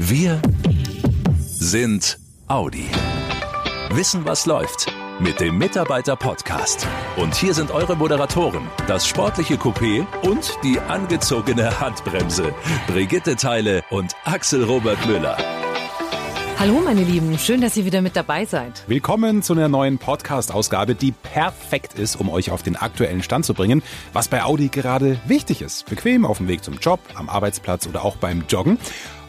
Wir sind Audi. Wissen, was läuft mit dem Mitarbeiter-Podcast. Und hier sind eure Moderatoren, das sportliche Coupé und die angezogene Handbremse. Brigitte Teile und Axel Robert Müller. Hallo meine Lieben, schön, dass ihr wieder mit dabei seid. Willkommen zu einer neuen Podcast-Ausgabe, die perfekt ist, um euch auf den aktuellen Stand zu bringen, was bei Audi gerade wichtig ist. Bequem auf dem Weg zum Job, am Arbeitsplatz oder auch beim Joggen.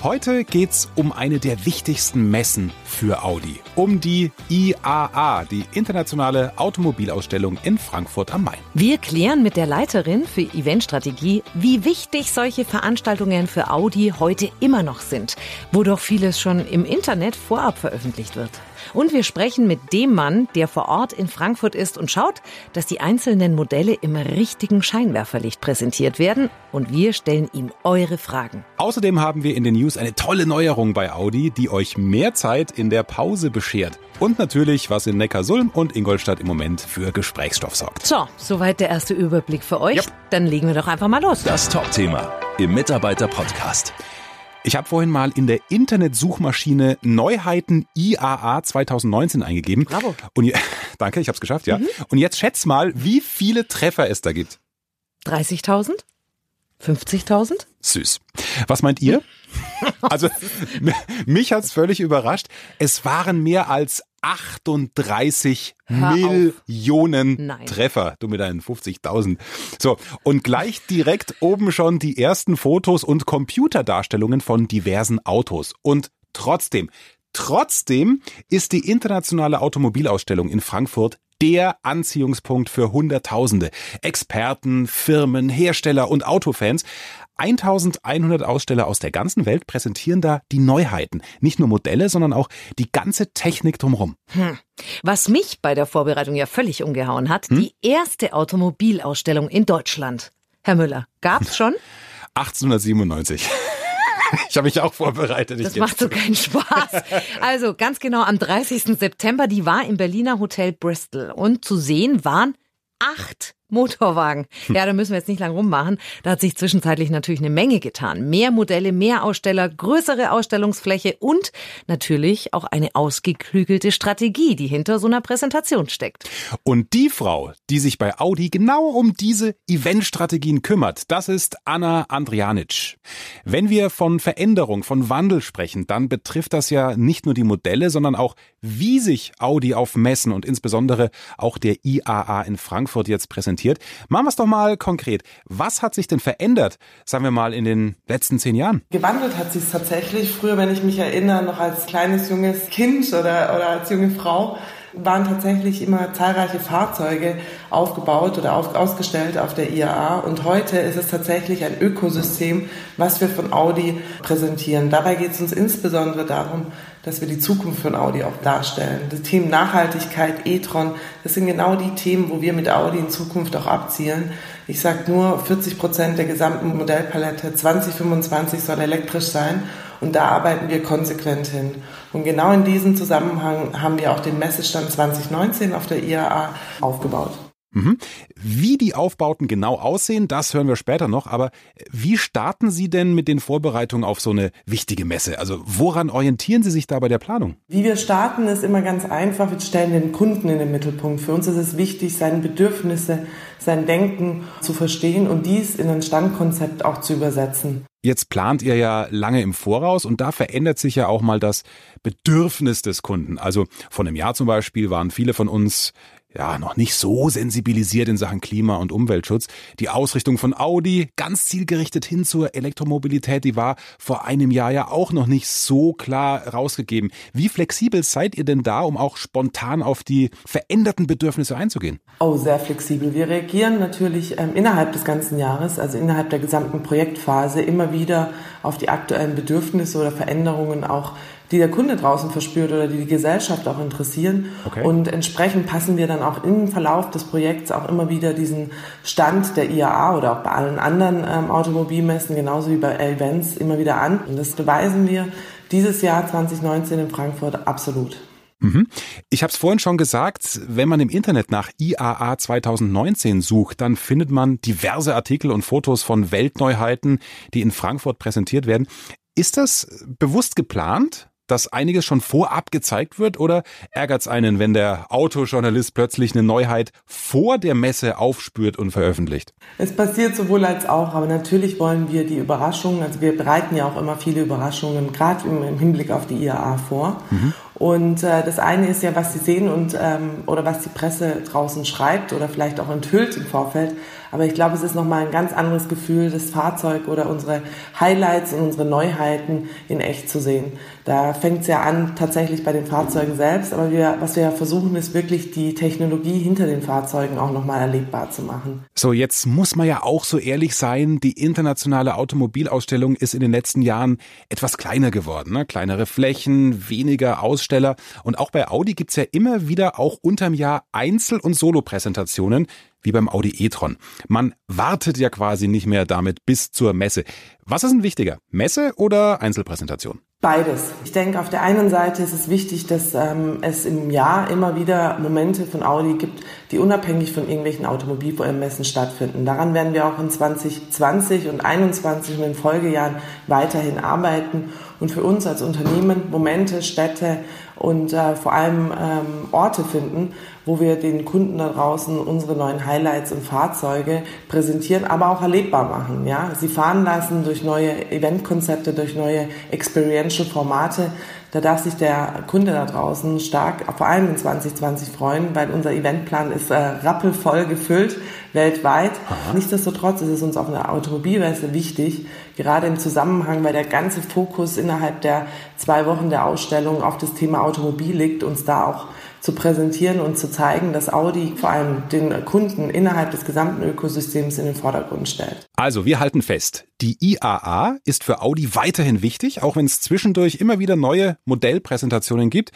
Heute geht's um eine der wichtigsten Messen für Audi, um die IAA, die internationale Automobilausstellung in Frankfurt am Main. Wir klären mit der Leiterin für Eventstrategie, wie wichtig solche Veranstaltungen für Audi heute immer noch sind, wo doch vieles schon im Internet vorab veröffentlicht wird. Und wir sprechen mit dem Mann, der vor Ort in Frankfurt ist und schaut, dass die einzelnen Modelle im richtigen Scheinwerferlicht präsentiert werden. Und wir stellen ihm eure Fragen. Außerdem haben wir in den News eine tolle Neuerung bei Audi, die euch mehr Zeit in der Pause beschert. Und natürlich, was in Neckarsulm und Ingolstadt im Moment für Gesprächsstoff sorgt. So, soweit der erste Überblick für euch. Yep. Dann legen wir doch einfach mal los. Das Top-Thema im Mitarbeiter-Podcast. Ich habe vorhin mal in der Internetsuchmaschine Neuheiten IAA 2019 eingegeben. Bravo. Und je, danke, ich habe es geschafft, ja. Und jetzt schätz mal, wie viele Treffer es da gibt. 30.000? 50.000? Süß. Was meint ihr? Also mich hat's völlig überrascht. Es waren mehr als 38 Hör. Millionen. Treffer. Du mit deinen 50.000. So, und gleich direkt oben schon die ersten Fotos und Computerdarstellungen von diversen Autos. Und trotzdem, trotzdem ist die internationale Automobilausstellung in Frankfurt der Anziehungspunkt für Hunderttausende. Experten, Firmen, Hersteller und Autofans. 1100 Aussteller aus der ganzen Welt präsentieren da die Neuheiten. Nicht nur Modelle, sondern auch die ganze Technik drumherum. Was mich bei der Vorbereitung ja völlig umgehauen hat, die erste Automobilausstellung in Deutschland. Herr Müller, gab's schon? 1897. Ich habe mich auch vorbereitet. Ich Das macht so keinen Spaß. Also ganz genau am 30. September, die war im Berliner Hotel Bristol und zu sehen waren acht Motorwagen. Ja, da müssen wir jetzt nicht lang rummachen. Da hat sich zwischenzeitlich natürlich eine Menge getan. Mehr Modelle, mehr Aussteller, größere Ausstellungsfläche und natürlich auch eine ausgeklügelte Strategie, die hinter so einer Präsentation steckt. Und die Frau, die sich bei Audi genau um diese Eventstrategien kümmert, das ist Anna Andrianic. Wenn wir von Veränderung, von Wandel sprechen, dann betrifft das ja nicht nur die Modelle, sondern auch, wie sich Audi auf Messen und insbesondere auch der IAA in Frankfurt jetzt präsentiert. Machen wir es doch mal konkret. Was hat sich denn verändert, sagen wir mal, in den letzten zehn Jahren? Gewandelt hat sich tatsächlich. Früher, wenn ich mich erinnere, noch als kleines junges Kind oder, oder als junge Frau, waren tatsächlich immer zahlreiche Fahrzeuge aufgebaut oder auf, ausgestellt auf der IAA. Und heute ist es tatsächlich ein Ökosystem, was wir von Audi präsentieren. Dabei geht es uns insbesondere darum, dass wir die Zukunft von Audi auch darstellen. Das Thema Nachhaltigkeit, e-tron, das sind genau die Themen, wo wir mit Audi in Zukunft auch abzielen. Ich sage nur, 40 Prozent der gesamten Modellpalette 2025 soll elektrisch sein und da arbeiten wir konsequent hin. Und genau in diesem Zusammenhang haben wir auch den Messestand 2019 auf der IAA aufgebaut. Mhm. Wie die Aufbauten genau aussehen, das hören wir später noch. Aber wie starten Sie denn mit den Vorbereitungen auf so eine wichtige Messe? Also woran orientieren Sie sich da bei der Planung? Wie wir starten, ist immer ganz einfach. Wir stellen den Kunden in den Mittelpunkt. Für uns ist es wichtig, seine Bedürfnisse, sein Denken zu verstehen und dies in ein Standkonzept auch zu übersetzen. Jetzt plant ihr ja lange im Voraus und da verändert sich ja auch mal das Bedürfnis des Kunden. Also vor einem Jahr zum Beispiel waren viele von uns ja, noch nicht so sensibilisiert in Sachen Klima- und Umweltschutz. Die Ausrichtung von Audi, ganz zielgerichtet hin zur Elektromobilität, die war vor einem Jahr ja auch noch nicht so klar rausgegeben. Wie flexibel seid ihr denn da, um auch spontan auf die veränderten Bedürfnisse einzugehen? Oh, sehr flexibel. Wir reagieren natürlich ähm, innerhalb des ganzen Jahres, also innerhalb der gesamten Projektphase, immer wieder auf die aktuellen Bedürfnisse oder Veränderungen auch die der Kunde draußen verspürt oder die die Gesellschaft auch interessieren. Okay. Und entsprechend passen wir dann auch im Verlauf des Projekts auch immer wieder diesen Stand der IAA oder auch bei allen anderen ähm, Automobilmessen, genauso wie bei Events, immer wieder an. Und das beweisen wir dieses Jahr 2019 in Frankfurt absolut. Mhm. Ich habe es vorhin schon gesagt, wenn man im Internet nach IAA 2019 sucht, dann findet man diverse Artikel und Fotos von Weltneuheiten, die in Frankfurt präsentiert werden. Ist das bewusst geplant? Dass einiges schon vorab gezeigt wird oder ärgert es einen, wenn der Autojournalist plötzlich eine Neuheit vor der Messe aufspürt und veröffentlicht? Es passiert sowohl als auch, aber natürlich wollen wir die Überraschungen, also wir bereiten ja auch immer viele Überraschungen, gerade im, Hinblick auf die IAA vor. Mhm. Und äh, das eine ist ja, was Sie sehen und ähm, oder was die Presse draußen schreibt oder vielleicht auch enthüllt im Vorfeld. Aber ich glaube, es ist nochmal ein ganz anderes Gefühl, das Fahrzeug oder unsere Highlights und unsere Neuheiten in echt zu sehen. Da fängt es ja an tatsächlich bei den Fahrzeugen selbst, aber wir, was wir ja versuchen, ist wirklich die Technologie hinter den Fahrzeugen auch nochmal erlebbar zu machen. So, jetzt muss man ja auch so ehrlich sein, die internationale Automobilausstellung ist in den letzten Jahren etwas kleiner geworden. Ne? Kleinere Flächen, weniger Aussteller und auch bei Audi gibt's ja immer wieder auch unterm Jahr Einzel- und Solopräsentationen wie beim Audi e-tron. Man wartet ja quasi nicht mehr damit bis zur Messe. Was ist denn wichtiger, Messe oder Einzelpräsentation? Beides. Ich denke, auf der einen Seite ist es wichtig, dass ähm, es im Jahr immer wieder Momente von Audi gibt, die unabhängig von irgendwelchen Automobilmessen stattfinden. Daran werden wir auch in 2020 und 2021 und in Folgejahren weiterhin arbeiten und für uns als Unternehmen Momente, Städte und äh, vor allem ähm, Orte finden, wo wir den Kunden da draußen unsere neuen Highlights und Fahrzeuge präsentieren, aber auch erlebbar machen. Ja, sie fahren lassen durch neue Eventkonzepte, durch neue experiential Formate. Da darf sich der Kunde da draußen stark, vor allem in 2020 freuen, weil unser Eventplan ist äh, rappelvoll gefüllt weltweit. Aha. Nichtsdestotrotz ist es uns auf einer Automobilmesse wichtig, gerade im Zusammenhang, weil der ganze Fokus innerhalb der zwei Wochen der Ausstellung auf das Thema Automobil liegt, uns da auch zu präsentieren und zu zeigen, dass Audi vor allem den Kunden innerhalb des gesamten Ökosystems in den Vordergrund stellt. Also, wir halten fest, die IAA ist für Audi weiterhin wichtig, auch wenn es zwischendurch immer wieder neue Modellpräsentationen gibt.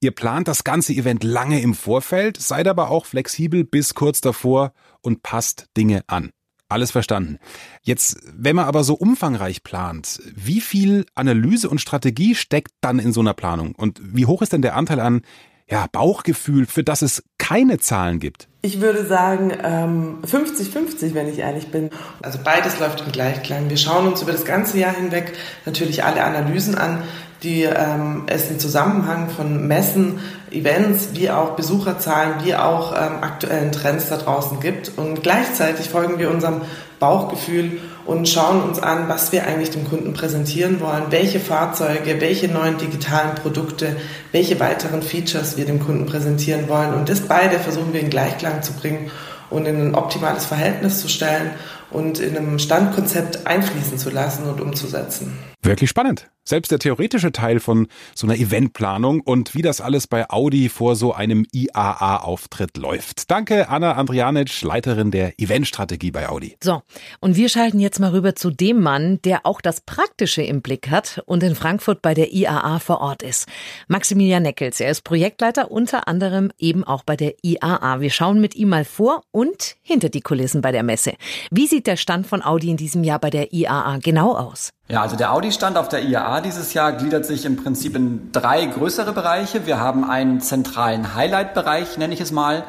Ihr plant das ganze Event lange im Vorfeld, seid aber auch flexibel bis kurz davor und passt Dinge an. Alles verstanden. Jetzt, wenn man aber so umfangreich plant, wie viel Analyse und Strategie steckt dann in so einer Planung? Und wie hoch ist denn der Anteil an ja, Bauchgefühl, für das es keine Zahlen gibt? Ich würde sagen 50-50, ähm, wenn ich ehrlich bin. Also beides läuft im Gleichklang. Wir schauen uns über das ganze Jahr hinweg natürlich alle Analysen an, die ähm, es im Zusammenhang von Messen, Events, wie auch Besucherzahlen, wie auch ähm, aktuellen Trends da draußen gibt. Und gleichzeitig folgen wir unserem Bauchgefühl und schauen uns an, was wir eigentlich dem Kunden präsentieren wollen, welche Fahrzeuge, welche neuen digitalen Produkte, welche weiteren Features wir dem Kunden präsentieren wollen. Und das beide versuchen wir in Gleichklang zu bringen und in ein optimales Verhältnis zu stellen und in einem Standkonzept einfließen zu lassen und umzusetzen. Wirklich spannend. Selbst der theoretische Teil von so einer Eventplanung und wie das alles bei Audi vor so einem IAA-Auftritt läuft. Danke, Anna Andrianic, Leiterin der Eventstrategie bei Audi. So, und wir schalten jetzt mal rüber zu dem Mann, der auch das Praktische im Blick hat und in Frankfurt bei der IAA vor Ort ist. Maximilian Neckels. Er ist Projektleiter unter anderem eben auch bei der IAA. Wir schauen mit ihm mal vor und hinter die Kulissen bei der Messe. Wie sieht der Stand von Audi in diesem Jahr bei der IAA genau aus? Ja, also der Audi-Stand auf der IAA dieses Jahr gliedert sich im Prinzip in drei größere Bereiche. Wir haben einen zentralen Highlight-Bereich, nenne ich es mal,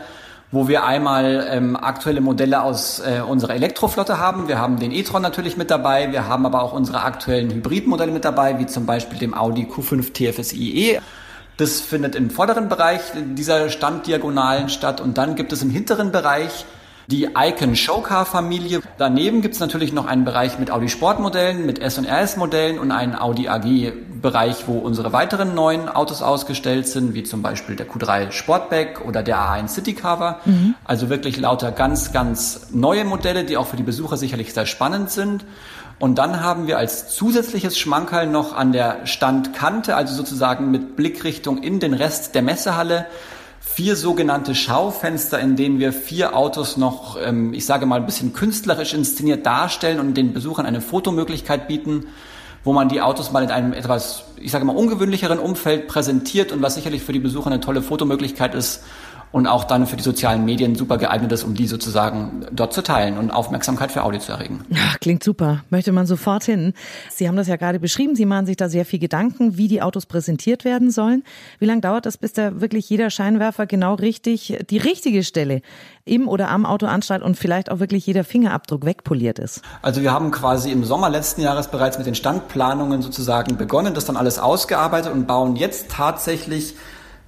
wo wir einmal ähm, aktuelle Modelle aus äh, unserer Elektroflotte haben. Wir haben den e-tron natürlich mit dabei. Wir haben aber auch unsere aktuellen Hybridmodelle mit dabei, wie zum Beispiel dem Audi Q5 TFSI E. Das findet im vorderen Bereich dieser Standdiagonalen statt. Und dann gibt es im hinteren Bereich die Icon Showcar Familie. Daneben gibt es natürlich noch einen Bereich mit Audi Sportmodellen, mit S und RS Modellen und einen Audi AG Bereich, wo unsere weiteren neuen Autos ausgestellt sind, wie zum Beispiel der Q3 Sportback oder der A1 Citycover. Mhm. Also wirklich lauter ganz, ganz neue Modelle, die auch für die Besucher sicherlich sehr spannend sind. Und dann haben wir als zusätzliches Schmankerl noch an der Standkante, also sozusagen mit Blickrichtung in den Rest der Messehalle, vier sogenannte Schaufenster, in denen wir vier Autos noch, ähm, ich sage mal, ein bisschen künstlerisch inszeniert darstellen und den Besuchern eine Fotomöglichkeit bieten, wo man die Autos mal in einem etwas, ich sage mal, ungewöhnlicheren Umfeld präsentiert und was sicherlich für die Besucher eine tolle Fotomöglichkeit ist, und auch dann für die sozialen Medien super geeignet ist, um die sozusagen dort zu teilen und Aufmerksamkeit für Audi zu erregen. Ja, klingt super. Möchte man sofort hin. Sie haben das ja gerade beschrieben. Sie machen sich da sehr viel Gedanken, wie die Autos präsentiert werden sollen. Wie lange dauert das, bis da wirklich jeder Scheinwerfer genau richtig, die richtige Stelle im oder am Auto anstrahlt und vielleicht auch wirklich jeder Fingerabdruck wegpoliert ist? Also wir haben quasi im Sommer letzten Jahres bereits mit den Standplanungen sozusagen begonnen, das dann alles ausgearbeitet und bauen jetzt tatsächlich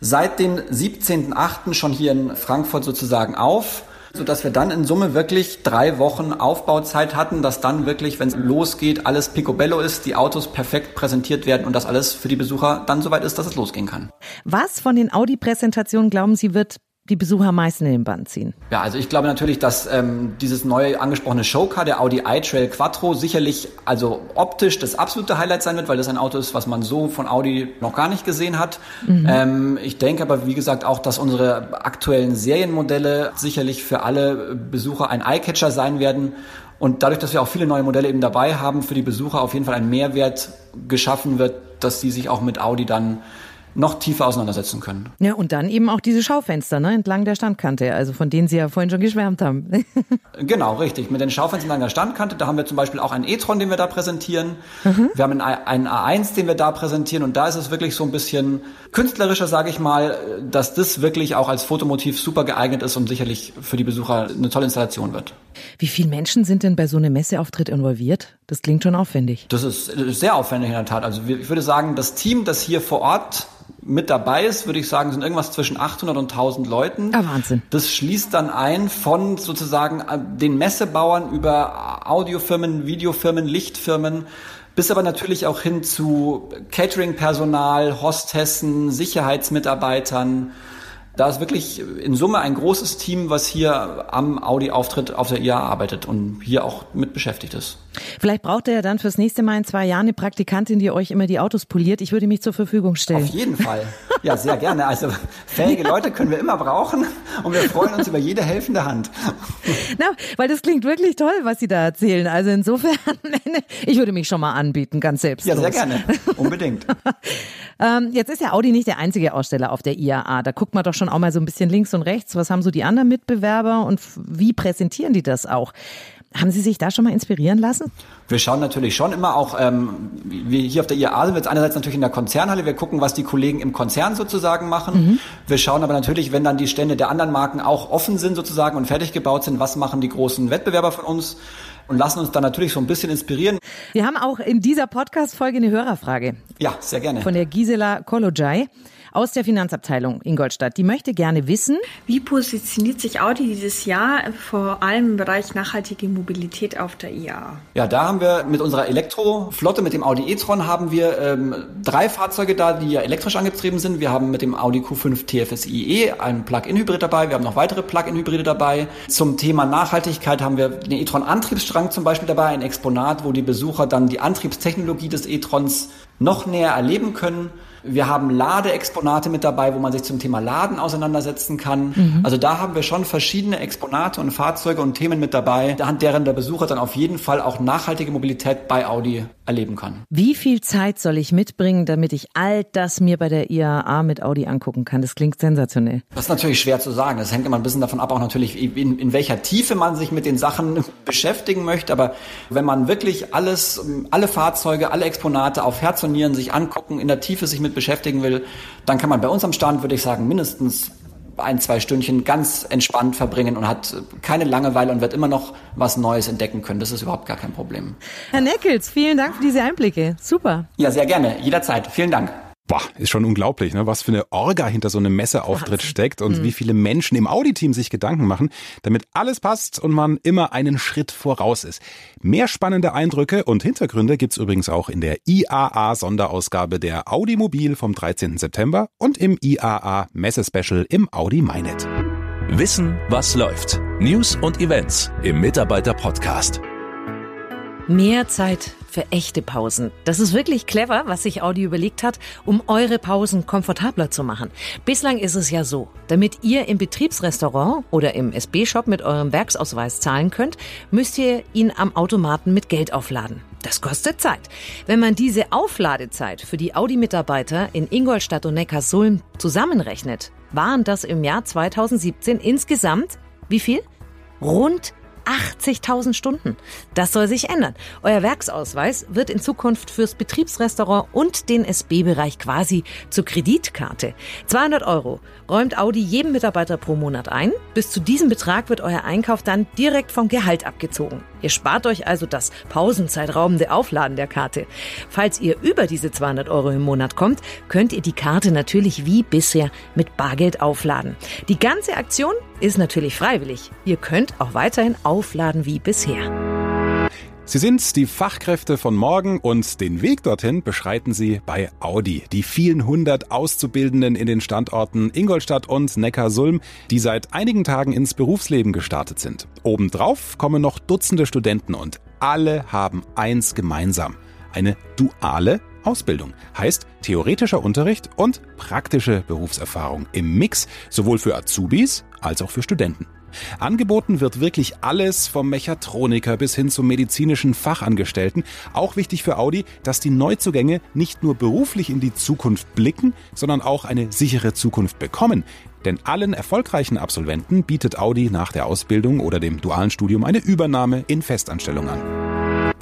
seit dem 17.8. schon hier in Frankfurt sozusagen auf sodass wir dann in Summe wirklich drei Wochen Aufbauzeit hatten, dass dann wirklich, wenn es losgeht, alles picobello ist, die Autos perfekt präsentiert werden und das alles für die Besucher dann soweit ist, dass es losgehen kann. Was von den Audi-Präsentationen glauben Sie wird die Besucher am meisten in den Bann ziehen? Ja, also ich glaube natürlich, dass ähm, dieses neu angesprochene Showcar, der Audi i-Trail Quattro, sicherlich also optisch das absolute Highlight sein wird, weil das ein Auto ist, was man so von Audi noch gar nicht gesehen hat. Mhm. Ähm, ich denke aber, wie gesagt, auch, dass unsere aktuellen Serienmodelle sicherlich für alle Besucher ein Eyecatcher sein werden. Und dadurch, dass wir auch viele neue Modelle eben dabei haben, für die Besucher auf jeden Fall ein Mehrwert geschaffen wird, dass sie sich auch mit Audi dann noch tiefer auseinandersetzen können. Ja, und dann eben auch diese Schaufenster ne, entlang der Standkante, also von denen Sie ja vorhin schon geschwärmt haben. genau, richtig. Mit den Schaufenstern entlang der Standkante, da haben wir zum Beispiel auch einen e-tron, den wir da präsentieren. Mhm. Wir haben einen A1, den wir da präsentieren und da ist es wirklich so ein bisschen künstlerischer, sage ich mal, dass das wirklich auch als Fotomotiv super geeignet ist und sicherlich für die Besucher eine tolle Installation wird. Wie viele Menschen sind denn bei so einem Messeauftritt involviert? Das klingt schon aufwendig. Das ist sehr aufwendig in der Tat. Also ich würde sagen, das Team, das hier vor Ort mit dabei ist, würde ich sagen, sind irgendwas zwischen 800 und 1000 Leuten. Ah, Wahnsinn. Das schließt dann ein von sozusagen äh, den Messebauern über Audiofirmen, Videofirmen, Lichtfirmen, bis aber natürlich auch hin zu Catering-Personal, Hostessen, Sicherheitsmitarbeitern, da ist wirklich in Summe ein großes Team, was hier am Audi-Auftritt auf der IA arbeitet und hier auch mit beschäftigt ist. Vielleicht braucht er ja dann fürs nächste Mal in zwei Jahren eine Praktikantin, die euch immer die Autos poliert. Ich würde mich zur Verfügung stellen. Auf jeden Fall. Ja, sehr gerne. Also fähige Leute können wir immer brauchen und wir freuen uns über jede helfende Hand. Na, weil das klingt wirklich toll, was Sie da erzählen. Also insofern, ich würde mich schon mal anbieten, ganz selbst. Ja, sehr gerne. Unbedingt. ähm, jetzt ist ja Audi nicht der einzige Aussteller auf der IAA. Da guckt man doch schon auch mal so ein bisschen links und rechts. Was haben so die anderen Mitbewerber und wie präsentieren die das auch? Haben Sie sich da schon mal inspirieren lassen? Wir schauen natürlich schon immer auch, ähm, wir hier auf der IAA sind wir jetzt einerseits natürlich in der Konzernhalle, wir gucken, was die Kollegen im Konzern sozusagen machen. Mhm. Wir schauen aber natürlich, wenn dann die Stände der anderen Marken auch offen sind sozusagen und fertig gebaut sind, was machen die großen Wettbewerber von uns? und lassen uns dann natürlich so ein bisschen inspirieren. Wir haben auch in dieser Podcast-Folge eine Hörerfrage. Ja, sehr gerne. Von der Gisela Kolojai aus der Finanzabteilung Ingolstadt. Die möchte gerne wissen, wie positioniert sich Audi dieses Jahr vor allem im Bereich nachhaltige Mobilität auf der IA? Ja, da haben wir mit unserer Elektroflotte, mit dem Audi e-tron, haben wir ähm, drei Fahrzeuge da, die ja elektrisch angetrieben sind. Wir haben mit dem Audi Q5 TFSIe einen Plug-in-Hybrid dabei. Wir haben noch weitere Plug-in-Hybride dabei. Zum Thema Nachhaltigkeit haben wir den e-tron Antriebsstrang zum Beispiel dabei, ein Exponat, wo die Besucher dann die Antriebstechnologie des e-trons noch näher erleben können. Wir haben Ladeexponate mit dabei, wo man sich zum Thema Laden auseinandersetzen kann. Mhm. Also da haben wir schon verschiedene Exponate und Fahrzeuge und Themen mit dabei, anhand deren der Besucher dann auf jeden Fall auch nachhaltige Mobilität bei Audi erleben kann. Wie viel Zeit soll ich mitbringen, damit ich all das mir bei der IAA mit Audi angucken kann? Das klingt sensationell. Das ist natürlich schwer zu sagen. Das hängt immer ein bisschen davon ab, auch natürlich, in, in welcher Tiefe man sich mit den Sachen beschäftigen möchte. Aber wenn man wirklich alles, alle Fahrzeuge, alle Exponate auf Herz und Nieren sich angucken, in der Tiefe sich mit beschäftigen will, dann kann man bei uns am Stand, würde ich sagen, mindestens ein, zwei Stündchen ganz entspannt verbringen und hat keine Langeweile und wird immer noch was Neues entdecken können. Das ist überhaupt gar kein Problem. Herr Neckels, vielen Dank für diese Einblicke. Super. Ja, sehr gerne. Jederzeit. Vielen Dank. Boah, ist schon unglaublich, ne? was für eine Orga hinter so einem Messeauftritt steckt und mhm. wie viele Menschen im Audi-Team sich Gedanken machen, damit alles passt und man immer einen Schritt voraus ist. Mehr spannende Eindrücke und Hintergründe gibt's übrigens auch in der IAA-Sonderausgabe der Audi Mobil vom 13. September und im IAA Messe-Special im Audi MyNet. Wissen, was läuft. News und Events im Mitarbeiter-Podcast. Mehr Zeit für echte Pausen. Das ist wirklich clever, was sich Audi überlegt hat, um eure Pausen komfortabler zu machen. Bislang ist es ja so, damit ihr im Betriebsrestaurant oder im SB-Shop mit eurem Werksausweis zahlen könnt, müsst ihr ihn am Automaten mit Geld aufladen. Das kostet Zeit. Wenn man diese Aufladezeit für die Audi-Mitarbeiter in Ingolstadt und Neckarsulm zusammenrechnet, waren das im Jahr 2017 insgesamt wie viel? Rund 80.000 Stunden. Das soll sich ändern. Euer Werksausweis wird in Zukunft fürs Betriebsrestaurant und den SB-Bereich quasi zur Kreditkarte. 200 Euro räumt Audi jedem Mitarbeiter pro Monat ein. Bis zu diesem Betrag wird euer Einkauf dann direkt vom Gehalt abgezogen. Ihr spart euch also das pausenzeitraubende Aufladen der Karte. Falls ihr über diese 200 Euro im Monat kommt, könnt ihr die Karte natürlich wie bisher mit Bargeld aufladen. Die ganze Aktion ist natürlich freiwillig. Ihr könnt auch weiterhin aufladen wie bisher. Sie sind die Fachkräfte von morgen und den Weg dorthin beschreiten Sie bei Audi. Die vielen hundert Auszubildenden in den Standorten Ingolstadt und Neckarsulm, die seit einigen Tagen ins Berufsleben gestartet sind. Obendrauf kommen noch Dutzende Studenten und alle haben eins gemeinsam. Eine duale Ausbildung. Heißt theoretischer Unterricht und praktische Berufserfahrung im Mix, sowohl für Azubis als auch für Studenten. Angeboten wird wirklich alles vom Mechatroniker bis hin zum medizinischen Fachangestellten. Auch wichtig für Audi, dass die Neuzugänge nicht nur beruflich in die Zukunft blicken, sondern auch eine sichere Zukunft bekommen. Denn allen erfolgreichen Absolventen bietet Audi nach der Ausbildung oder dem dualen Studium eine Übernahme in Festanstellung an.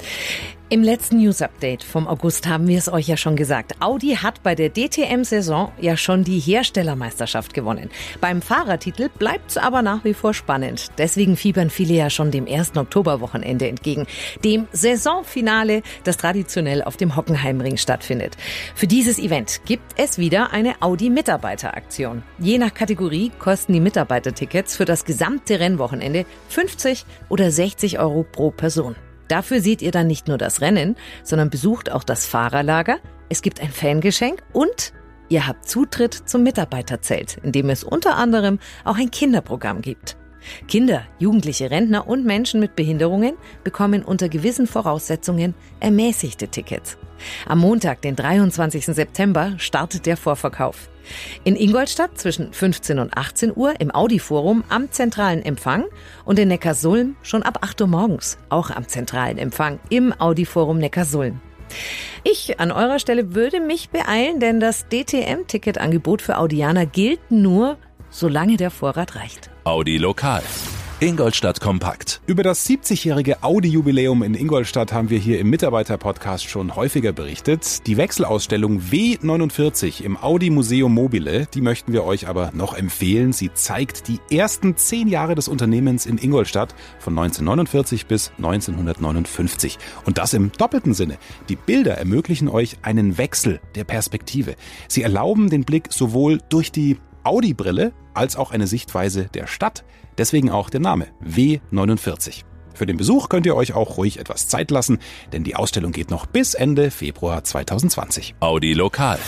Im letzten News-Update vom August haben wir es euch ja schon gesagt. Audi hat bei der DTM-Saison ja schon die Herstellermeisterschaft gewonnen. Beim Fahrertitel bleibt es aber nach wie vor spannend. Deswegen fiebern viele ja schon dem ersten Oktoberwochenende entgegen. Dem Saisonfinale, das traditionell auf dem Hockenheimring stattfindet. Für dieses Event gibt es wieder eine Audi-Mitarbeiteraktion. Je nach Kategorie kosten die Mitarbeitertickets für das gesamte Rennwochenende 50 oder 60 Euro pro Person. Dafür seht ihr dann nicht nur das Rennen, sondern besucht auch das Fahrerlager. Es gibt ein Fangeschenk und ihr habt Zutritt zum Mitarbeiterzelt, in dem es unter anderem auch ein Kinderprogramm gibt. Kinder, Jugendliche, Rentner und Menschen mit Behinderungen bekommen unter gewissen Voraussetzungen ermäßigte Tickets. Am Montag, den 23. September, startet der Vorverkauf. In Ingolstadt zwischen 15 und 18 Uhr im Audi-Forum am zentralen Empfang und in Neckarsulm schon ab 8 Uhr morgens, auch am zentralen Empfang im Audi-Forum Neckarsulm. Ich an eurer Stelle würde mich beeilen, denn das DTM-Ticketangebot für Audianer gilt nur, solange der Vorrat reicht. Audi Lokal. Ingolstadt Kompakt. Über das 70-jährige Audi-Jubiläum in Ingolstadt haben wir hier im Mitarbeiter-Podcast schon häufiger berichtet. Die Wechselausstellung W49 im Audi Museum Mobile, die möchten wir euch aber noch empfehlen. Sie zeigt die ersten zehn Jahre des Unternehmens in Ingolstadt von 1949 bis 1959. Und das im doppelten Sinne. Die Bilder ermöglichen euch einen Wechsel der Perspektive. Sie erlauben den Blick sowohl durch die Audi-Brille als auch eine Sichtweise der Stadt. Deswegen auch der Name W49. Für den Besuch könnt ihr euch auch ruhig etwas Zeit lassen, denn die Ausstellung geht noch bis Ende Februar 2020. Audi Lokal.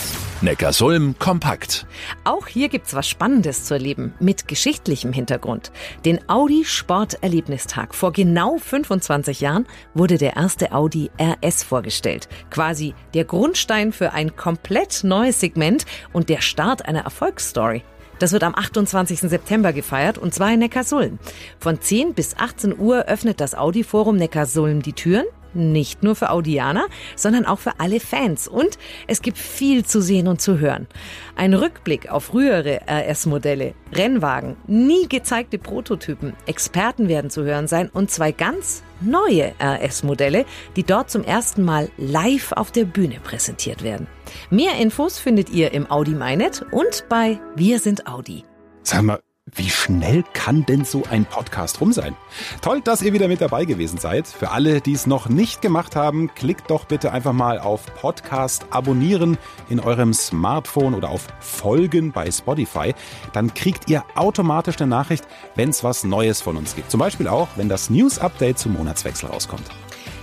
Neckarsulm kompakt. Auch hier gibt's was Spannendes zu erleben mit geschichtlichem Hintergrund. Den Audi Sporterlebnistag vor genau 25 Jahren wurde der erste Audi RS vorgestellt. Quasi der Grundstein für ein komplett neues Segment und der Start einer Erfolgsstory. Das wird am 28. September gefeiert und zwar in Neckarsulm. Von 10 bis 18 Uhr öffnet das Audi-Forum Neckarsulm die Türen. Nicht nur für Audianer, sondern auch für alle Fans. Und es gibt viel zu sehen und zu hören. Ein Rückblick auf frühere RS-Modelle, Rennwagen, nie gezeigte Prototypen, Experten werden zu hören sein und zwei ganz neue RS-Modelle, die dort zum ersten Mal live auf der Bühne präsentiert werden. Mehr Infos findet ihr im Audi MyNet und bei Wir sind Audi. Sag mal, wie schnell kann denn so ein Podcast rum sein? Toll, dass ihr wieder mit dabei gewesen seid. Für alle, die es noch nicht gemacht haben, klickt doch bitte einfach mal auf Podcast abonnieren in eurem Smartphone oder auf Folgen bei Spotify. Dann kriegt ihr automatisch eine Nachricht, wenn es was Neues von uns gibt. Zum Beispiel auch, wenn das News Update zum Monatswechsel rauskommt.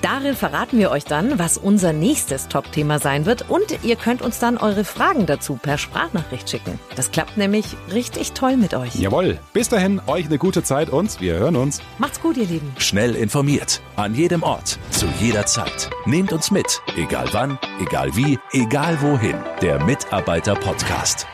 Darin verraten wir euch dann, was unser nächstes Top-Thema sein wird und ihr könnt uns dann eure Fragen dazu per Sprachnachricht schicken. Das klappt nämlich richtig toll mit euch. Jawohl, bis dahin euch eine gute Zeit und wir hören uns. Macht's gut, ihr Lieben. Schnell informiert. An jedem Ort. Zu jeder Zeit. Nehmt uns mit. Egal wann, egal wie, egal wohin. Der Mitarbeiter-Podcast.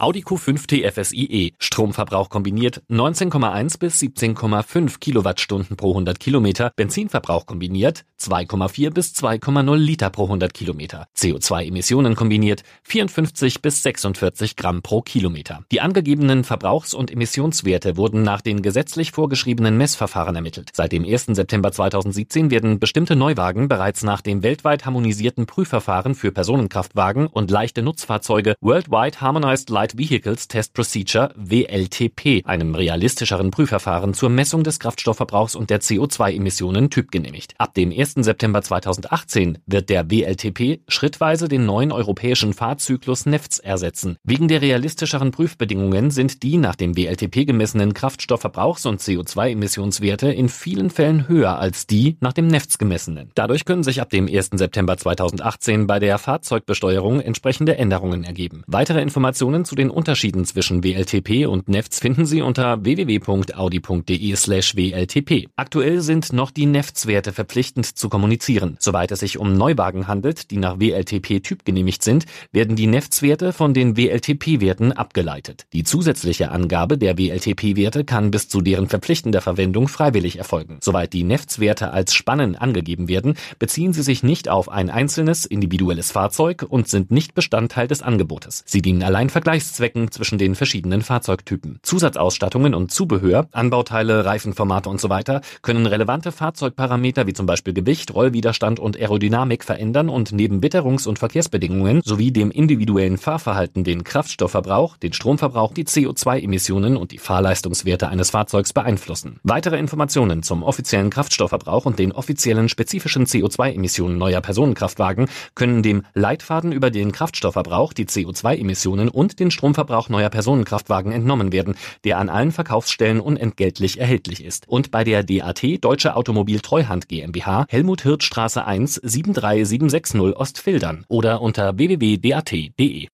Audi Q5 TFSIe. Stromverbrauch kombiniert 19,1 bis 17,5 Kilowattstunden pro 100 Kilometer. Benzinverbrauch kombiniert 2,4 bis 2,0 Liter pro 100 Kilometer. CO2-Emissionen kombiniert 54 bis 46 Gramm pro Kilometer. Die angegebenen Verbrauchs- und Emissionswerte wurden nach den gesetzlich vorgeschriebenen Messverfahren ermittelt. Seit dem 1. September 2017 werden bestimmte Neuwagen bereits nach dem weltweit harmonisierten Prüfverfahren für Personenkraftwagen und leichte Nutzfahrzeuge Worldwide Harmonized Light Light Vehicles Test Procedure WLTP, einem realistischeren Prüfverfahren zur Messung des Kraftstoffverbrauchs und der CO2-Emissionen typgenehmigt. Ab dem 1. September 2018 wird der WLTP schrittweise den neuen europäischen Fahrzyklus NEFTS ersetzen. Wegen der realistischeren Prüfbedingungen sind die nach dem WLTP gemessenen Kraftstoffverbrauchs- und CO2-Emissionswerte in vielen Fällen höher als die nach dem NEFTS gemessenen. Dadurch können sich ab dem 1. September 2018 bei der Fahrzeugbesteuerung entsprechende Änderungen ergeben. Weitere Informationen zu den Unterschieden zwischen WLTP und NEFTS finden Sie unter www.audi.de/wltp. Aktuell sind noch die NEFTS-Werte verpflichtend zu kommunizieren. Soweit es sich um Neuwagen handelt, die nach WLTP Typ genehmigt sind, werden die NEFTS-Werte von den WLTP-Werten abgeleitet. Die zusätzliche Angabe der WLTP-Werte kann bis zu deren verpflichtender Verwendung freiwillig erfolgen. Soweit die NEFTS-Werte als Spannen angegeben werden, beziehen sie sich nicht auf ein einzelnes individuelles Fahrzeug und sind nicht Bestandteil des Angebotes. Sie dienen allein Vergleichs Vergleichszwecken zwischen den verschiedenen Fahrzeugtypen. Zusatzausstattungen und Zubehör, Anbauteile, Reifenformate und so weiter können relevante Fahrzeugparameter wie zum Beispiel Gewicht, Rollwiderstand und Aerodynamik verändern und neben Witterungs- und Verkehrsbedingungen sowie dem individuellen Fahrverhalten den Kraftstoffverbrauch, den Stromverbrauch, die CO2-Emissionen und die Fahrleistungswerte eines Fahrzeugs beeinflussen. Weitere Informationen zum offiziellen Kraftstoffverbrauch und den offiziellen spezifischen CO2-Emissionen neuer Personenkraftwagen können dem Leitfaden über den Kraftstoffverbrauch, die CO2-Emissionen und den Stromverbrauch neuer Personenkraftwagen entnommen werden, der an allen Verkaufsstellen unentgeltlich erhältlich ist. Und bei der DAT Deutsche Automobil Treuhand GmbH Helmut Hirt Straße 1 73760 Ostfildern oder unter www.dat.de.